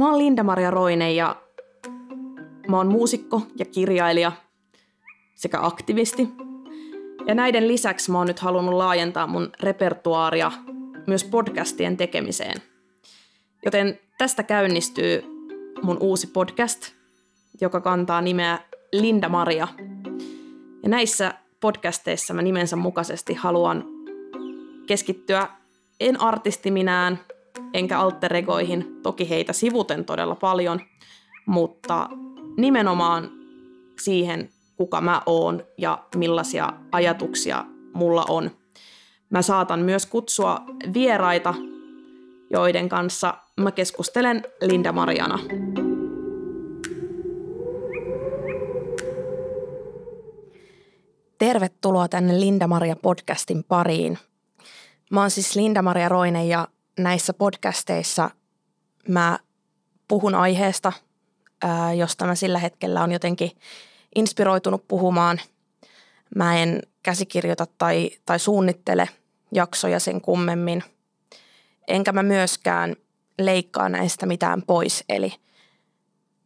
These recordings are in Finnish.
Mä oon Linda-Maria Roine ja mä oon muusikko ja kirjailija sekä aktivisti. Ja näiden lisäksi mä oon nyt halunnut laajentaa mun repertuaaria myös podcastien tekemiseen. Joten tästä käynnistyy mun uusi podcast, joka kantaa nimeä Linda Maria. Ja näissä podcasteissa mä nimensä mukaisesti haluan keskittyä en artistiminään, enkä alteregoihin, toki heitä sivuten todella paljon, mutta nimenomaan siihen, kuka mä oon ja millaisia ajatuksia mulla on. Mä saatan myös kutsua vieraita, joiden kanssa mä keskustelen Linda Mariana. Tervetuloa tänne Linda Maria podcastin pariin. Mä oon siis Linda Maria Roine ja näissä podcasteissa mä puhun aiheesta, josta mä sillä hetkellä on jotenkin inspiroitunut puhumaan. Mä en käsikirjoita tai, tai suunnittele jaksoja sen kummemmin. Enkä mä myöskään leikkaa näistä mitään pois, eli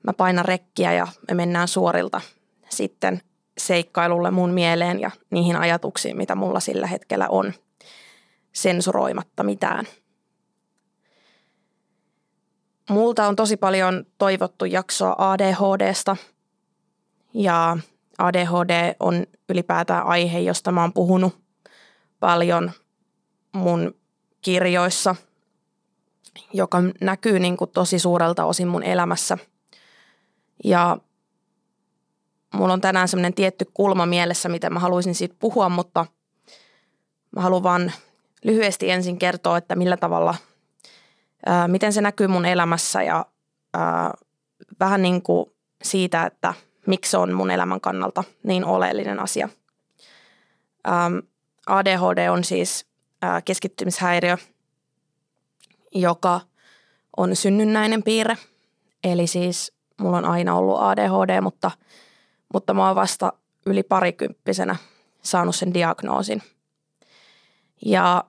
mä painan rekkiä ja me mennään suorilta sitten seikkailulle mun mieleen ja niihin ajatuksiin, mitä mulla sillä hetkellä on, sensuroimatta mitään. Multa on tosi paljon toivottu jaksoa ADHDsta ja ADHD on ylipäätään aihe, josta mä oon puhunut paljon mun kirjoissa, joka näkyy niin kuin tosi suurelta osin mun elämässä. Ja mulla on tänään semmoinen tietty kulma mielessä, miten mä haluaisin siitä puhua, mutta mä haluan vaan lyhyesti ensin kertoa, että millä tavalla, miten se näkyy mun elämässä ja vähän niin kuin siitä, että miksi se on mun elämän kannalta niin oleellinen asia. ADHD on siis keskittymishäiriö, joka on synnynnäinen piirre. Eli siis mulla on aina ollut ADHD, mutta – mutta mä oon vasta yli parikymppisenä saanut sen diagnoosin. Ja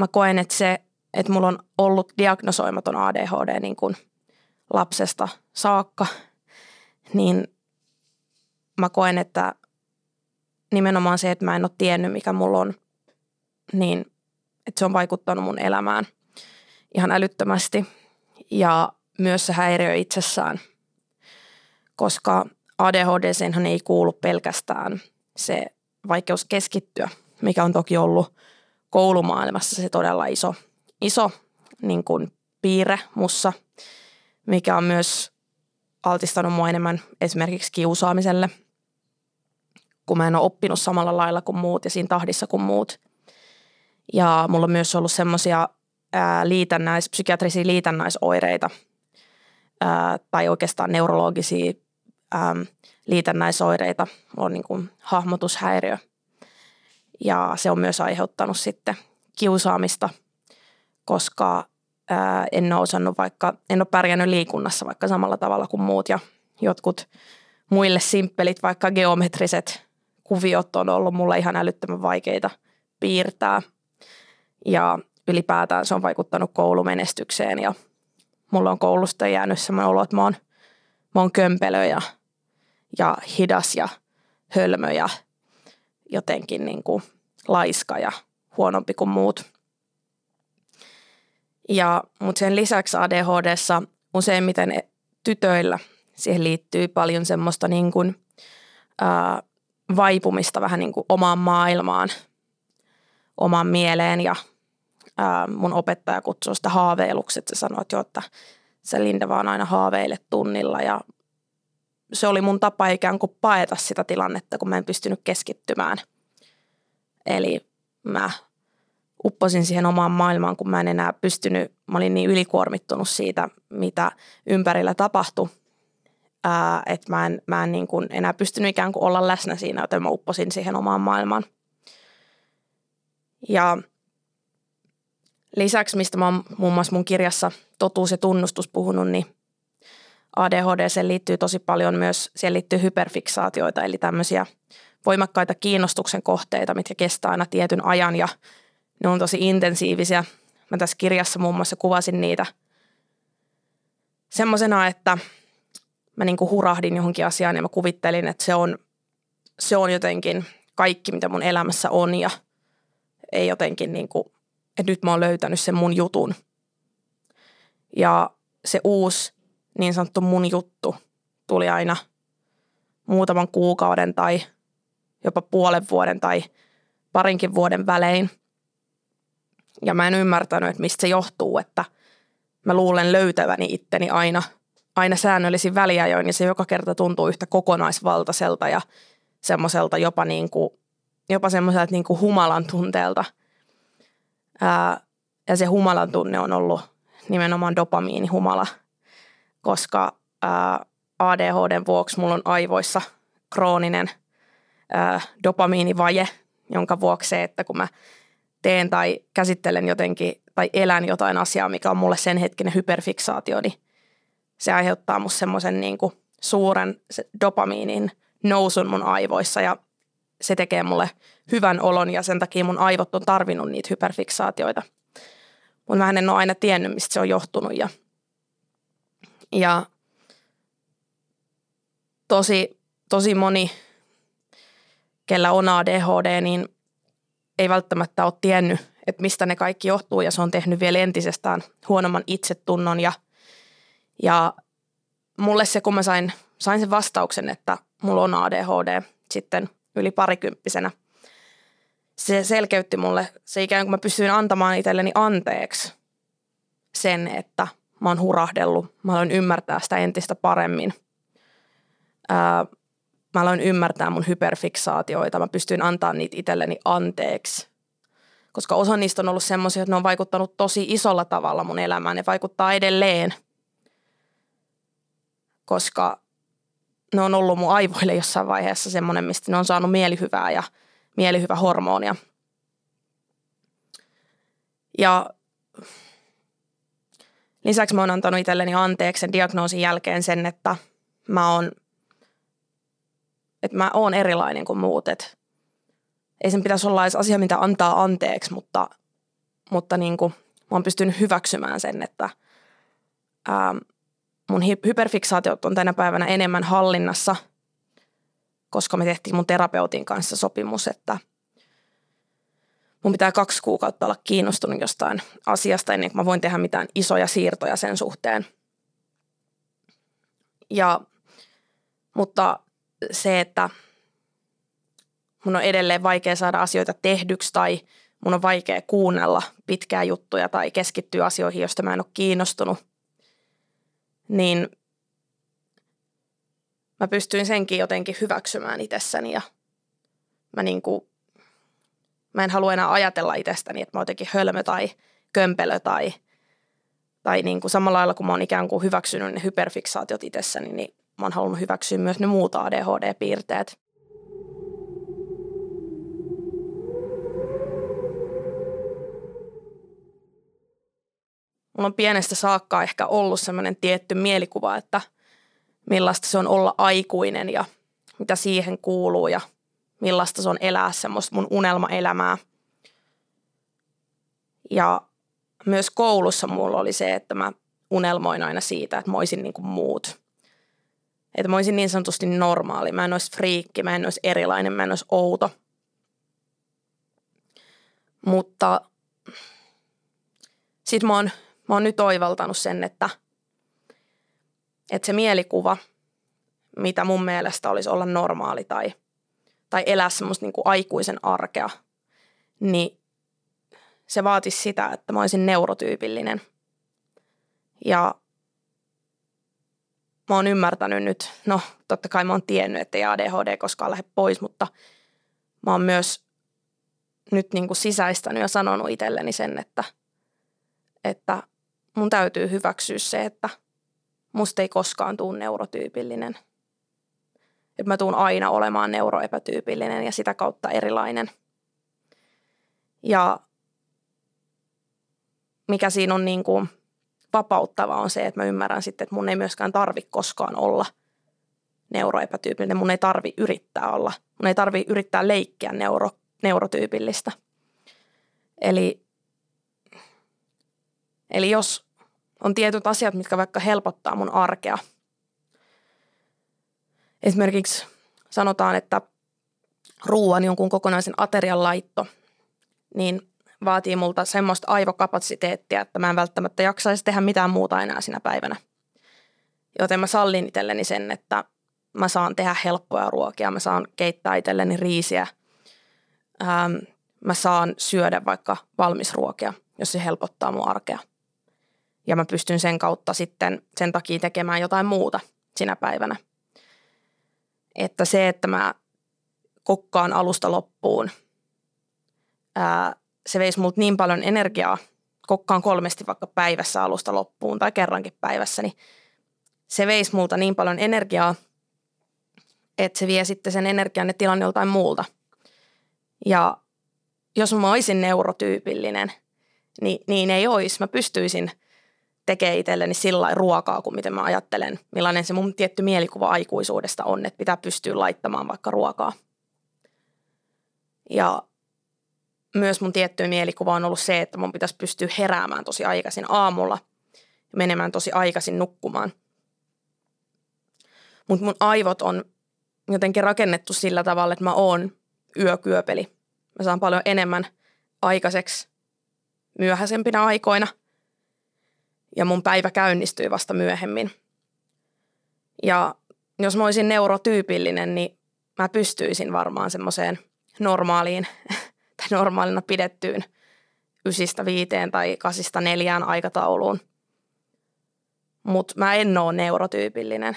mä koen, että se, että mulla on ollut diagnosoimaton ADHD niin kuin lapsesta saakka, niin mä koen, että nimenomaan se, että mä en ole tiennyt, mikä mulla on, niin että se on vaikuttanut mun elämään ihan älyttömästi. Ja myös se häiriö itsessään, koska ADHD ei kuulu pelkästään se vaikeus keskittyä, mikä on toki ollut koulumaailmassa se todella iso, iso niin kuin piirre mussa, mikä on myös altistanut mua enemmän esimerkiksi kiusaamiselle, kun mä en ole oppinut samalla lailla kuin muut ja siinä tahdissa kuin muut. Ja mulla on myös ollut semmoisia liitännäis, psykiatrisia liitännäisoireita ää, tai oikeastaan neurologisia ähm, liitännäisoireita, on niin kuin hahmotushäiriö. Ja se on myös aiheuttanut sitten kiusaamista, koska ää, en ole osannut vaikka, en ole pärjännyt liikunnassa vaikka samalla tavalla kuin muut ja jotkut muille simppelit, vaikka geometriset kuviot on ollut mulle ihan älyttömän vaikeita piirtää. Ja ylipäätään se on vaikuttanut koulumenestykseen ja mulla on koulusta jäänyt semmoinen olo, että mä oon, mä oon kömpelö ja ja hidas ja hölmö ja jotenkin niin kuin laiska ja huonompi kuin muut. Ja, mutta sen lisäksi ADHDssa useimmiten e, tytöillä siihen liittyy paljon semmoista niin kuin, ää, vaipumista vähän niin kuin omaan maailmaan, omaan mieleen ja ää, mun opettaja kutsuu sitä haaveilukset. Se sanoi, että, jo, että se Linda vaan aina haaveille tunnilla ja se oli mun tapa ikään kuin paeta sitä tilannetta, kun mä en pystynyt keskittymään. Eli mä upposin siihen omaan maailmaan, kun mä en enää pystynyt, mä olin niin ylikuormittunut siitä, mitä ympärillä tapahtui, että mä en, mä en niin kuin enää pystynyt ikään kuin olla läsnä siinä, joten mä upposin siihen omaan maailmaan. Ja lisäksi, mistä mä oon muun muassa mun kirjassa Totuus ja tunnustus puhunut, niin ADHD liittyy tosi paljon myös, siihen liittyy hyperfiksaatioita, eli tämmöisiä voimakkaita kiinnostuksen kohteita, mitkä kestää aina tietyn ajan ja ne on tosi intensiivisiä. Mä tässä kirjassa muun muassa kuvasin niitä semmoisena, että mä niin kuin hurahdin johonkin asiaan ja mä kuvittelin, että se on, se on jotenkin kaikki, mitä mun elämässä on ja ei jotenkin niin kuin, että nyt mä oon löytänyt sen mun jutun. Ja se uusi niin sanottu mun juttu tuli aina muutaman kuukauden tai jopa puolen vuoden tai parinkin vuoden välein. Ja mä en ymmärtänyt, että mistä se johtuu, että mä luulen löytäväni itteni aina, aina säännöllisin väliajoin ja se joka kerta tuntuu yhtä kokonaisvaltaiselta ja semmoiselta jopa, niin kuin, jopa semmoiselta niin kuin humalan tunteelta. Ää, ja se humalan tunne on ollut nimenomaan dopamiinihumala, koska ää, ADHDn vuoksi mulla on aivoissa krooninen ää, dopamiinivaje, jonka vuoksi se, että kun mä teen tai käsittelen jotenkin tai elän jotain asiaa, mikä on mulle sen hetkinen hyperfiksaatio, niin se aiheuttaa musta semmoisen niin suuren dopamiinin nousun mun aivoissa ja se tekee mulle hyvän olon ja sen takia mun aivot on tarvinnut niitä hyperfiksaatioita. Mutta mä en ole aina tiennyt, mistä se on johtunut ja, ja tosi, tosi moni, kellä on ADHD, niin ei välttämättä ole tiennyt, että mistä ne kaikki johtuu ja se on tehnyt vielä entisestään huonomman itsetunnon. Ja, ja mulle se, kun mä sain, sain sen vastauksen, että mulla on ADHD sitten yli parikymppisenä, se selkeytti mulle, se ikään kuin mä pystyin antamaan itselleni anteeksi sen, että mä oon hurahdellut, mä aloin ymmärtää sitä entistä paremmin – ää, mä aloin ymmärtää mun hyperfiksaatioita, mä pystyin antaa niitä itselleni anteeksi. Koska osa niistä on ollut semmoisia, että ne on vaikuttanut tosi isolla tavalla mun elämään. Ne vaikuttaa edelleen, koska ne on ollut mun aivoille jossain vaiheessa semmoinen, mistä ne on saanut mielihyvää ja mielihyvä hormonia. Ja lisäksi mä oon antanut itselleni anteeksi sen diagnoosin jälkeen sen, että mä oon – että mä oon erilainen kuin muut. Et ei sen pitäisi olla edes asia, mitä antaa anteeksi, mutta, mutta niin kuin, mä oon pystynyt hyväksymään sen, että ää, mun hyperfiksaatiot on tänä päivänä enemmän hallinnassa, koska me tehtiin mun terapeutin kanssa sopimus, että mun pitää kaksi kuukautta olla kiinnostunut jostain asiasta ennen kuin mä voin tehdä mitään isoja siirtoja sen suhteen. Ja, mutta se, että mun on edelleen vaikea saada asioita tehdyksi tai mun on vaikea kuunnella pitkää juttuja tai keskittyä asioihin, joista mä en ole kiinnostunut, niin mä pystyin senkin jotenkin hyväksymään itsessäni ja mä, niin kuin, mä en halua enää ajatella itsestäni, että mä oon jotenkin hölmö tai kömpelö tai, tai niin kuin samalla lailla kun mä oon ikään kuin hyväksynyt ne hyperfiksaatiot itsessäni, niin mä oon halunnut hyväksyä myös ne muut ADHD-piirteet. Mulla on pienestä saakka ehkä ollut sellainen tietty mielikuva, että millaista se on olla aikuinen ja mitä siihen kuuluu ja millaista se on elää semmoista mun unelmaelämää. Ja myös koulussa mulla oli se, että mä unelmoin aina siitä, että mä olisin niin kuin muut – että mä olisin niin sanotusti normaali. Mä en olisi friikki, mä en olisi erilainen, mä en olisi outo. Mutta sitten mä oon, mä oon nyt oivaltanut sen, että, että se mielikuva, mitä mun mielestä olisi olla normaali tai, tai elää semmoista niin kuin aikuisen arkea, niin se vaatisi sitä, että mä olisin neurotyypillinen. Ja mä oon ymmärtänyt nyt, no totta kai mä oon tiennyt, että ei ADHD koskaan lähde pois, mutta mä oon myös nyt niin kuin sisäistänyt ja sanonut itselleni sen, että, että mun täytyy hyväksyä se, että musta ei koskaan tuu neurotyypillinen. Että mä tuun aina olemaan neuroepätyypillinen ja sitä kautta erilainen. Ja mikä siinä on niin kuin – vapauttava on se, että mä ymmärrän sitten, että mun ei myöskään tarvi koskaan olla neuroepätyypillinen. Mun ei tarvi yrittää olla. Mun ei tarvi yrittää leikkiä neuro, neurotyypillistä. Eli, eli jos on tietyt asiat, mitkä vaikka helpottaa mun arkea. Esimerkiksi sanotaan, että ruoan jonkun kokonaisen aterian laitto, niin vaatii multa semmoista aivokapasiteettia, että mä en välttämättä jaksaisi tehdä mitään muuta enää sinä päivänä. Joten mä sallin itselleni sen, että mä saan tehdä helppoja ruokia, mä saan keittää itselleni riisiä, ähm, mä saan syödä vaikka valmisruokia, jos se helpottaa mun arkea. Ja mä pystyn sen kautta sitten sen takia tekemään jotain muuta sinä päivänä. Että se, että mä kokkaan alusta loppuun, ää, se veisi multa niin paljon energiaa, kokkaan kolmesti vaikka päivässä alusta loppuun tai kerrankin päivässä, niin se veisi multa niin paljon energiaa, että se vie sitten sen energian ja tilanne joltain muulta. Ja jos mä olisin neurotyypillinen, niin, niin ei olisi. Mä pystyisin tekemään itselleni sillä ruokaa kuin miten mä ajattelen, millainen se mun tietty mielikuva aikuisuudesta on, että pitää pystyä laittamaan vaikka ruokaa. Ja myös mun tietty mielikuva on ollut se, että mun pitäisi pystyä heräämään tosi aikaisin aamulla ja menemään tosi aikaisin nukkumaan. Mutta mun aivot on jotenkin rakennettu sillä tavalla, että mä oon yökyöpeli. Mä saan paljon enemmän aikaiseksi myöhäisempinä aikoina ja mun päivä käynnistyy vasta myöhemmin. Ja jos mä olisin neurotyypillinen, niin mä pystyisin varmaan semmoiseen normaaliin normaalina pidettyyn ysistä viiteen tai kasista neljään aikatauluun. Mutta mä en ole neurotyypillinen.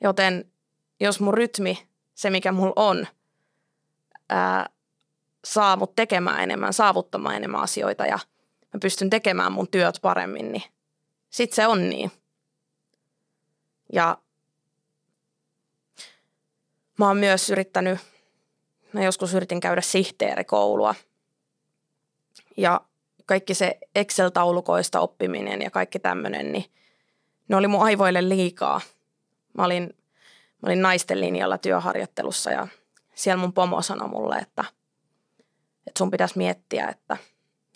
Joten jos mun rytmi, se mikä mulla on, ää, saa mut tekemään enemmän, saavuttamaan enemmän asioita ja mä pystyn tekemään mun työt paremmin, niin sit se on niin. Ja mä oon myös yrittänyt, mä joskus yritin käydä sihteerikoulua ja kaikki se Excel-taulukoista oppiminen ja kaikki tämmöinen, niin ne oli mun aivoille liikaa. Mä olin mä olin naisten linjalla työharjoittelussa ja siellä mun pomo sanoi mulle, että, että sun pitäisi miettiä, että,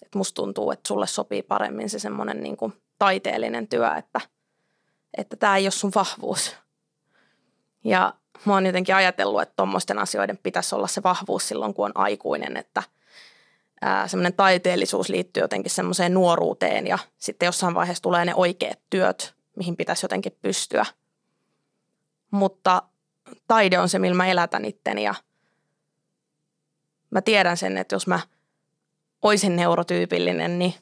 että musta tuntuu, että sulle sopii paremmin se semmoinen niin taiteellinen työ, että, että tämä ei ole sun vahvuus. Ja mä oon jotenkin ajatellut, että tuommoisten asioiden pitäisi olla se vahvuus silloin, kun on aikuinen, että semmoinen taiteellisuus liittyy jotenkin semmoiseen nuoruuteen ja sitten jossain vaiheessa tulee ne oikeat työt, mihin pitäisi jotenkin pystyä – mutta taide on se, millä mä elätän itteni ja mä tiedän sen, että jos mä oisin neurotyypillinen, niin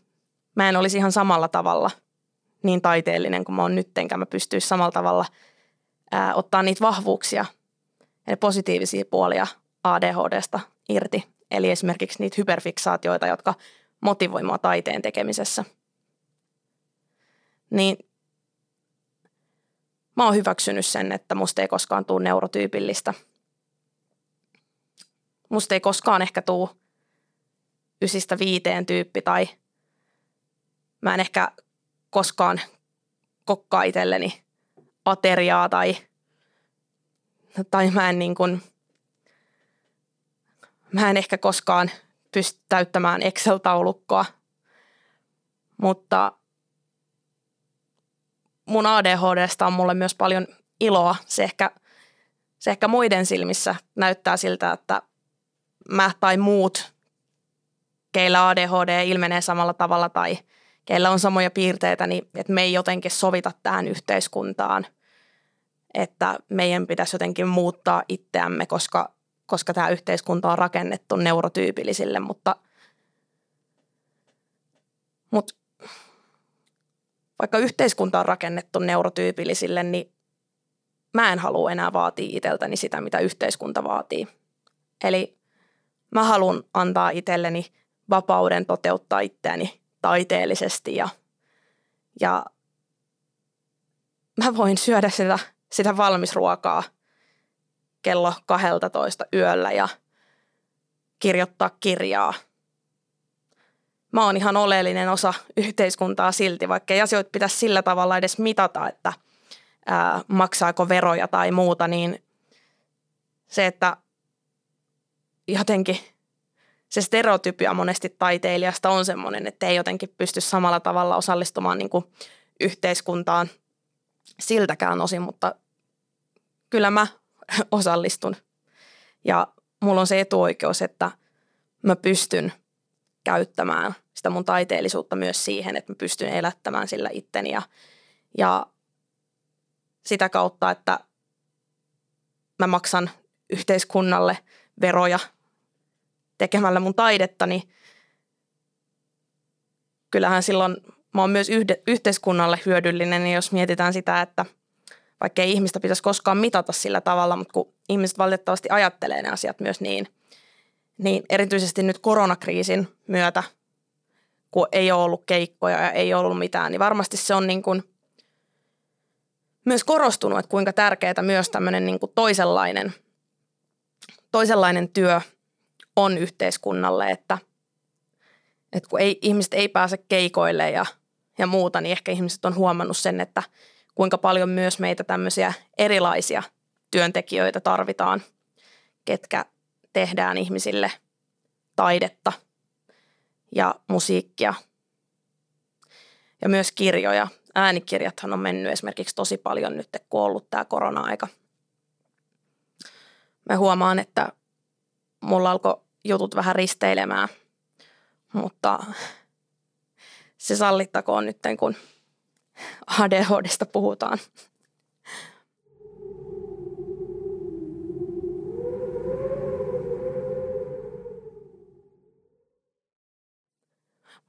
mä en olisi ihan samalla tavalla niin taiteellinen kuin mä oon nyt, enkä mä pystyisi samalla tavalla ää, ottaa niitä vahvuuksia ja ne positiivisia puolia ADHDsta irti. Eli esimerkiksi niitä hyperfiksaatioita, jotka motivoi taiteen tekemisessä. Niin mä oon hyväksynyt sen, että musta ei koskaan tule neurotyypillistä. Musta ei koskaan ehkä tuu ysistä viiteen tyyppi tai mä en ehkä koskaan kokkaa itselleni ateriaa tai, tai mä en niin kuin, mä en ehkä koskaan pysty täyttämään Excel-taulukkoa, mutta mun ADHDsta on mulle myös paljon iloa. Se ehkä, se ehkä muiden silmissä näyttää siltä, että mä tai muut, keillä ADHD ilmenee samalla tavalla tai keillä on samoja piirteitä, niin että me ei jotenkin sovita tähän yhteiskuntaan, että meidän pitäisi jotenkin muuttaa itseämme, koska, koska tämä yhteiskunta on rakennettu neurotyypillisille, mutta, mutta vaikka yhteiskunta on rakennettu neurotyypillisille, niin mä en halua enää vaatia itseltäni sitä, mitä yhteiskunta vaatii. Eli mä haluan antaa itselleni vapauden toteuttaa itseäni taiteellisesti ja, ja mä voin syödä sitä, sitä valmisruokaa kello 12 yöllä ja kirjoittaa kirjaa – mä oon ihan oleellinen osa yhteiskuntaa silti, vaikka ei asioita pitäisi sillä tavalla edes mitata, että ää, maksaako veroja tai muuta, niin se, että jotenkin se stereotypia monesti taiteilijasta on semmoinen, että ei jotenkin pysty samalla tavalla osallistumaan niin kuin yhteiskuntaan siltäkään osin, mutta kyllä mä osallistun. Ja mulla on se etuoikeus, että mä pystyn käyttämään sitä mun taiteellisuutta myös siihen, että mä pystyn elättämään sillä itteni ja, ja sitä kautta, että mä maksan yhteiskunnalle veroja tekemällä mun taidetta, niin kyllähän silloin mä oon myös yhde, yhteiskunnalle hyödyllinen, niin jos mietitään sitä, että vaikka ei ihmistä pitäisi koskaan mitata sillä tavalla, mutta kun ihmiset valitettavasti ajattelee ne asiat myös niin, niin erityisesti nyt koronakriisin myötä, kun ei ole ollut keikkoja ja ei ollut mitään, niin varmasti se on niin kuin myös korostunut, että kuinka tärkeää myös tämmöinen niin kuin toisenlainen, toisenlainen työ on yhteiskunnalle, että, että kun ei, ihmiset ei pääse keikoille ja, ja muuta, niin ehkä ihmiset on huomannut sen, että kuinka paljon myös meitä tämmöisiä erilaisia työntekijöitä tarvitaan, ketkä tehdään ihmisille taidetta ja musiikkia ja myös kirjoja. Äänikirjathan on mennyt esimerkiksi tosi paljon nyt, kun on ollut tämä korona-aika. Mä huomaan, että mulla alkoi jutut vähän risteilemään, mutta se sallittakoon nyt, kun ADHDsta puhutaan.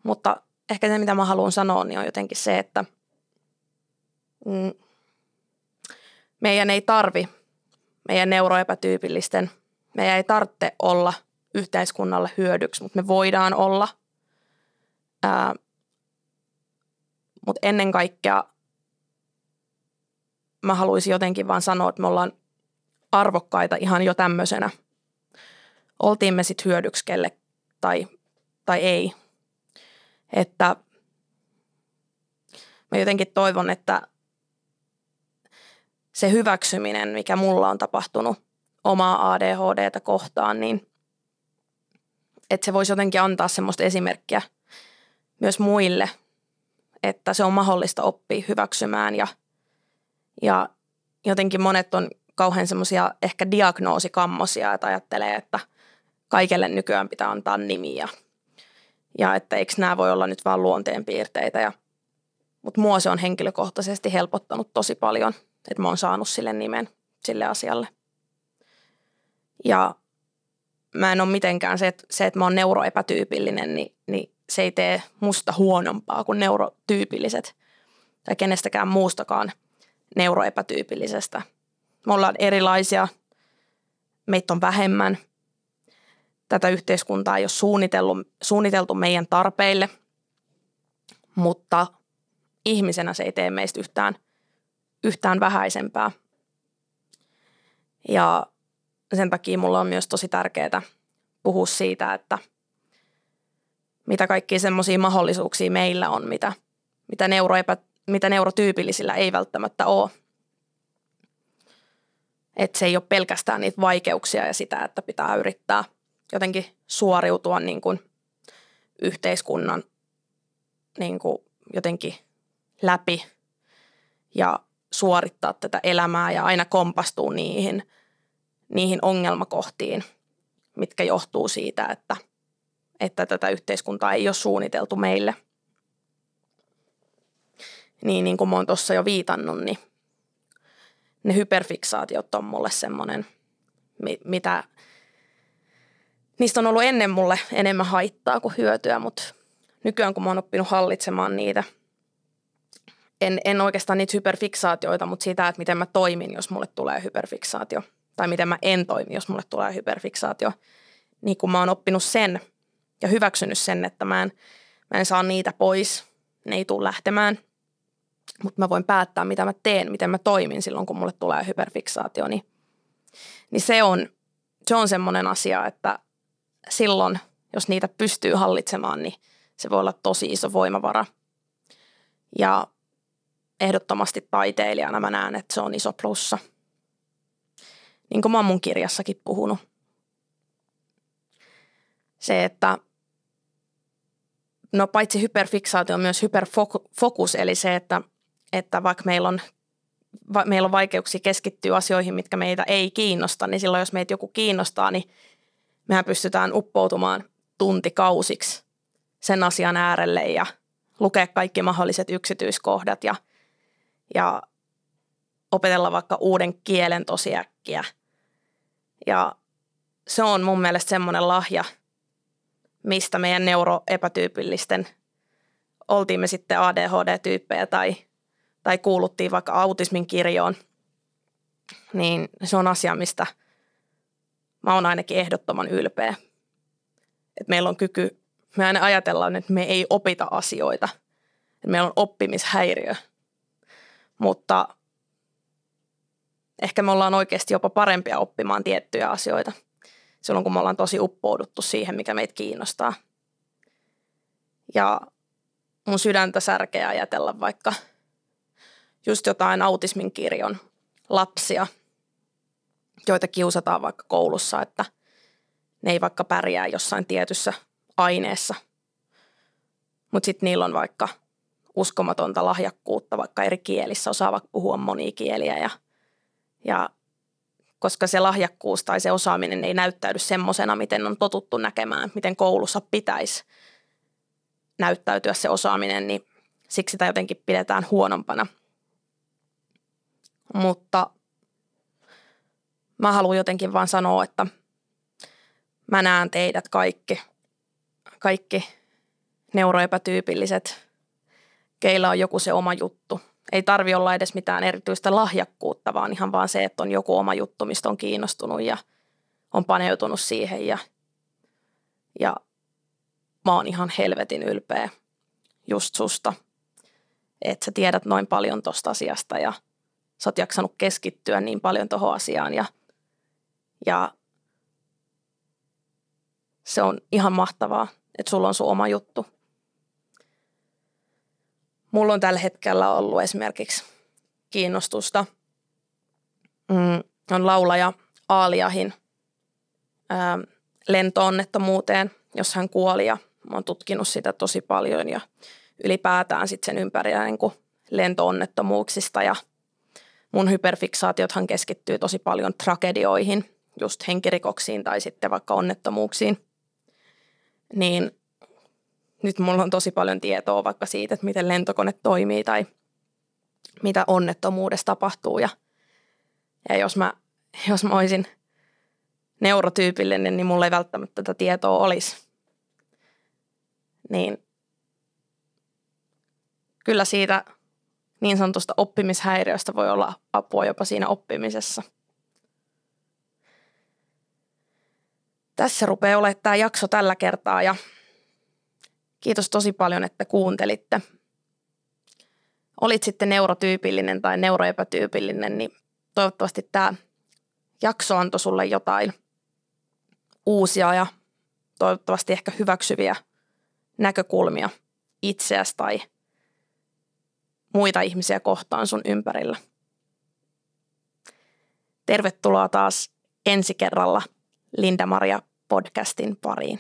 Mutta ehkä se, mitä mä haluan sanoa, niin on jotenkin se, että mm, meidän ei tarvi, meidän neuroepätyypillisten, meidän ei tarvitse olla yhteiskunnalle hyödyksi, mutta me voidaan olla. Mutta ennen kaikkea mä haluaisin jotenkin vaan sanoa, että me ollaan arvokkaita ihan jo tämmöisenä. Oltiin me sitten hyödyksi kelle tai, tai ei. Että mä jotenkin toivon, että se hyväksyminen, mikä mulla on tapahtunut omaa ADHDta kohtaan, niin että se voisi jotenkin antaa semmoista esimerkkiä myös muille, että se on mahdollista oppia hyväksymään ja, ja jotenkin monet on kauhean semmoisia ehkä diagnoosikammosia, että ajattelee, että kaikelle nykyään pitää antaa nimiä ja että eikö nämä voi olla nyt vaan luonteenpiirteitä. Ja, mutta mua se on henkilökohtaisesti helpottanut tosi paljon, että mä oon saanut sille nimen sille asialle. Ja mä en ole mitenkään se, että, se, että mä oon neuroepätyypillinen, niin, niin se ei tee musta huonompaa kuin neurotyypilliset tai kenestäkään muustakaan neuroepätyypillisestä. Me ollaan erilaisia, meitä on vähemmän. Tätä yhteiskuntaa ei ole suunniteltu, suunniteltu meidän tarpeille, mutta ihmisenä se ei tee meistä yhtään, yhtään vähäisempää. Ja sen takia mulla on myös tosi tärkeää puhua siitä, että mitä kaikkia semmoisia mahdollisuuksia meillä on, mitä, mitä, neuroepä, mitä neurotyypillisillä ei välttämättä ole. Että se ei ole pelkästään niitä vaikeuksia ja sitä, että pitää yrittää jotenkin suoriutua niin kuin yhteiskunnan niin kuin jotenkin läpi ja suorittaa tätä elämää ja aina kompastuu niihin – niihin ongelmakohtiin, mitkä johtuu siitä, että, että tätä yhteiskuntaa ei ole suunniteltu meille. Niin, niin kuin mä oon tuossa jo viitannut, niin ne hyperfiksaatiot on mulle semmoinen, mitä niistä on ollut ennen mulle enemmän haittaa kuin hyötyä, mutta nykyään kun mä oon oppinut hallitsemaan niitä, en, en oikeastaan niitä hyperfiksaatioita, mutta sitä, että miten mä toimin, jos mulle tulee hyperfiksaatio – tai miten mä en toimi, jos mulle tulee hyperfiksaatio. Niin kun mä oon oppinut sen ja hyväksynyt sen, että mä en, mä en saa niitä pois, ne ei tule lähtemään, mutta mä voin päättää, mitä mä teen, miten mä toimin silloin, kun mulle tulee hyperfiksaatio, niin, niin se on, se on semmoinen asia, että silloin, jos niitä pystyy hallitsemaan, niin se voi olla tosi iso voimavara. Ja ehdottomasti taiteilijana mä näen, että se on iso plussa – niin kuin mä oon mun kirjassakin puhunut. se, että no paitsi hyperfiksaatio myös hyperfokus, eli se, että, että vaikka meillä on, va, meillä on vaikeuksia keskittyä asioihin, mitkä meitä ei kiinnosta, niin silloin jos meitä joku kiinnostaa, niin mehän pystytään uppoutumaan tuntikausiksi sen asian äärelle ja lukea kaikki mahdolliset yksityiskohdat ja, ja opetella vaikka uuden kielen tosi äkkiä. Ja se on mun mielestä semmoinen lahja, mistä meidän neuroepätyypillisten, oltiin me sitten ADHD-tyyppejä tai, tai kuuluttiin vaikka autismin kirjoon, niin se on asia, mistä mä oon ainakin ehdottoman ylpeä. Että meillä on kyky, me aina ajatellaan, että me ei opita asioita, että meillä on oppimishäiriö, mutta ehkä me ollaan oikeasti jopa parempia oppimaan tiettyjä asioita – silloin, kun me ollaan tosi uppouduttu siihen, mikä meitä kiinnostaa. Ja mun sydäntä särkeä ajatella vaikka just jotain autismin kirjon lapsia, joita kiusataan vaikka koulussa, että ne ei vaikka pärjää jossain tietyssä aineessa. Mutta sitten niillä on vaikka uskomatonta lahjakkuutta vaikka eri kielissä, osaavat puhua monia kieliä ja, ja koska se lahjakkuus tai se osaaminen ei näyttäydy semmoisena, miten on totuttu näkemään, miten koulussa pitäisi näyttäytyä se osaaminen, niin siksi sitä jotenkin pidetään huonompana. Mutta mä haluan jotenkin vaan sanoa, että mä näen teidät kaikki, kaikki neuroepätyypilliset, keillä on joku se oma juttu – ei tarvi olla edes mitään erityistä lahjakkuutta, vaan ihan vaan se, että on joku oma juttu, mistä on kiinnostunut ja on paneutunut siihen ja, ja mä oon ihan helvetin ylpeä just susta, että sä tiedät noin paljon tosta asiasta ja sä oot jaksanut keskittyä niin paljon tohon asiaan ja, ja se on ihan mahtavaa, että sulla on sun oma juttu – mulla on tällä hetkellä ollut esimerkiksi kiinnostusta. Mm, on laulaja Aaliahin ää, lentoonnettomuuteen, jos hän kuoli ja mä oon tutkinut sitä tosi paljon ja ylipäätään sitten sen ympärillä niin kuin lentoonnettomuuksista ja mun hyperfiksaatiothan keskittyy tosi paljon tragedioihin, just henkirikoksiin tai sitten vaikka onnettomuuksiin. Niin nyt mulla on tosi paljon tietoa vaikka siitä, että miten lentokone toimii tai mitä onnettomuudessa tapahtuu. Ja, ja jos, mä, jos mä olisin neurotyypillinen, niin mulla ei välttämättä tätä tietoa olisi. Niin kyllä siitä niin sanotusta oppimishäiriöstä voi olla apua jopa siinä oppimisessa. Tässä rupeaa olemaan tämä jakso tällä kertaa ja Kiitos tosi paljon, että kuuntelitte. Olit sitten neurotyypillinen tai neuroepätyypillinen, niin toivottavasti tämä jakso antoi sulle jotain uusia ja toivottavasti ehkä hyväksyviä näkökulmia itseäsi tai muita ihmisiä kohtaan sun ympärillä. Tervetuloa taas ensi kerralla Linda Maria podcastin pariin.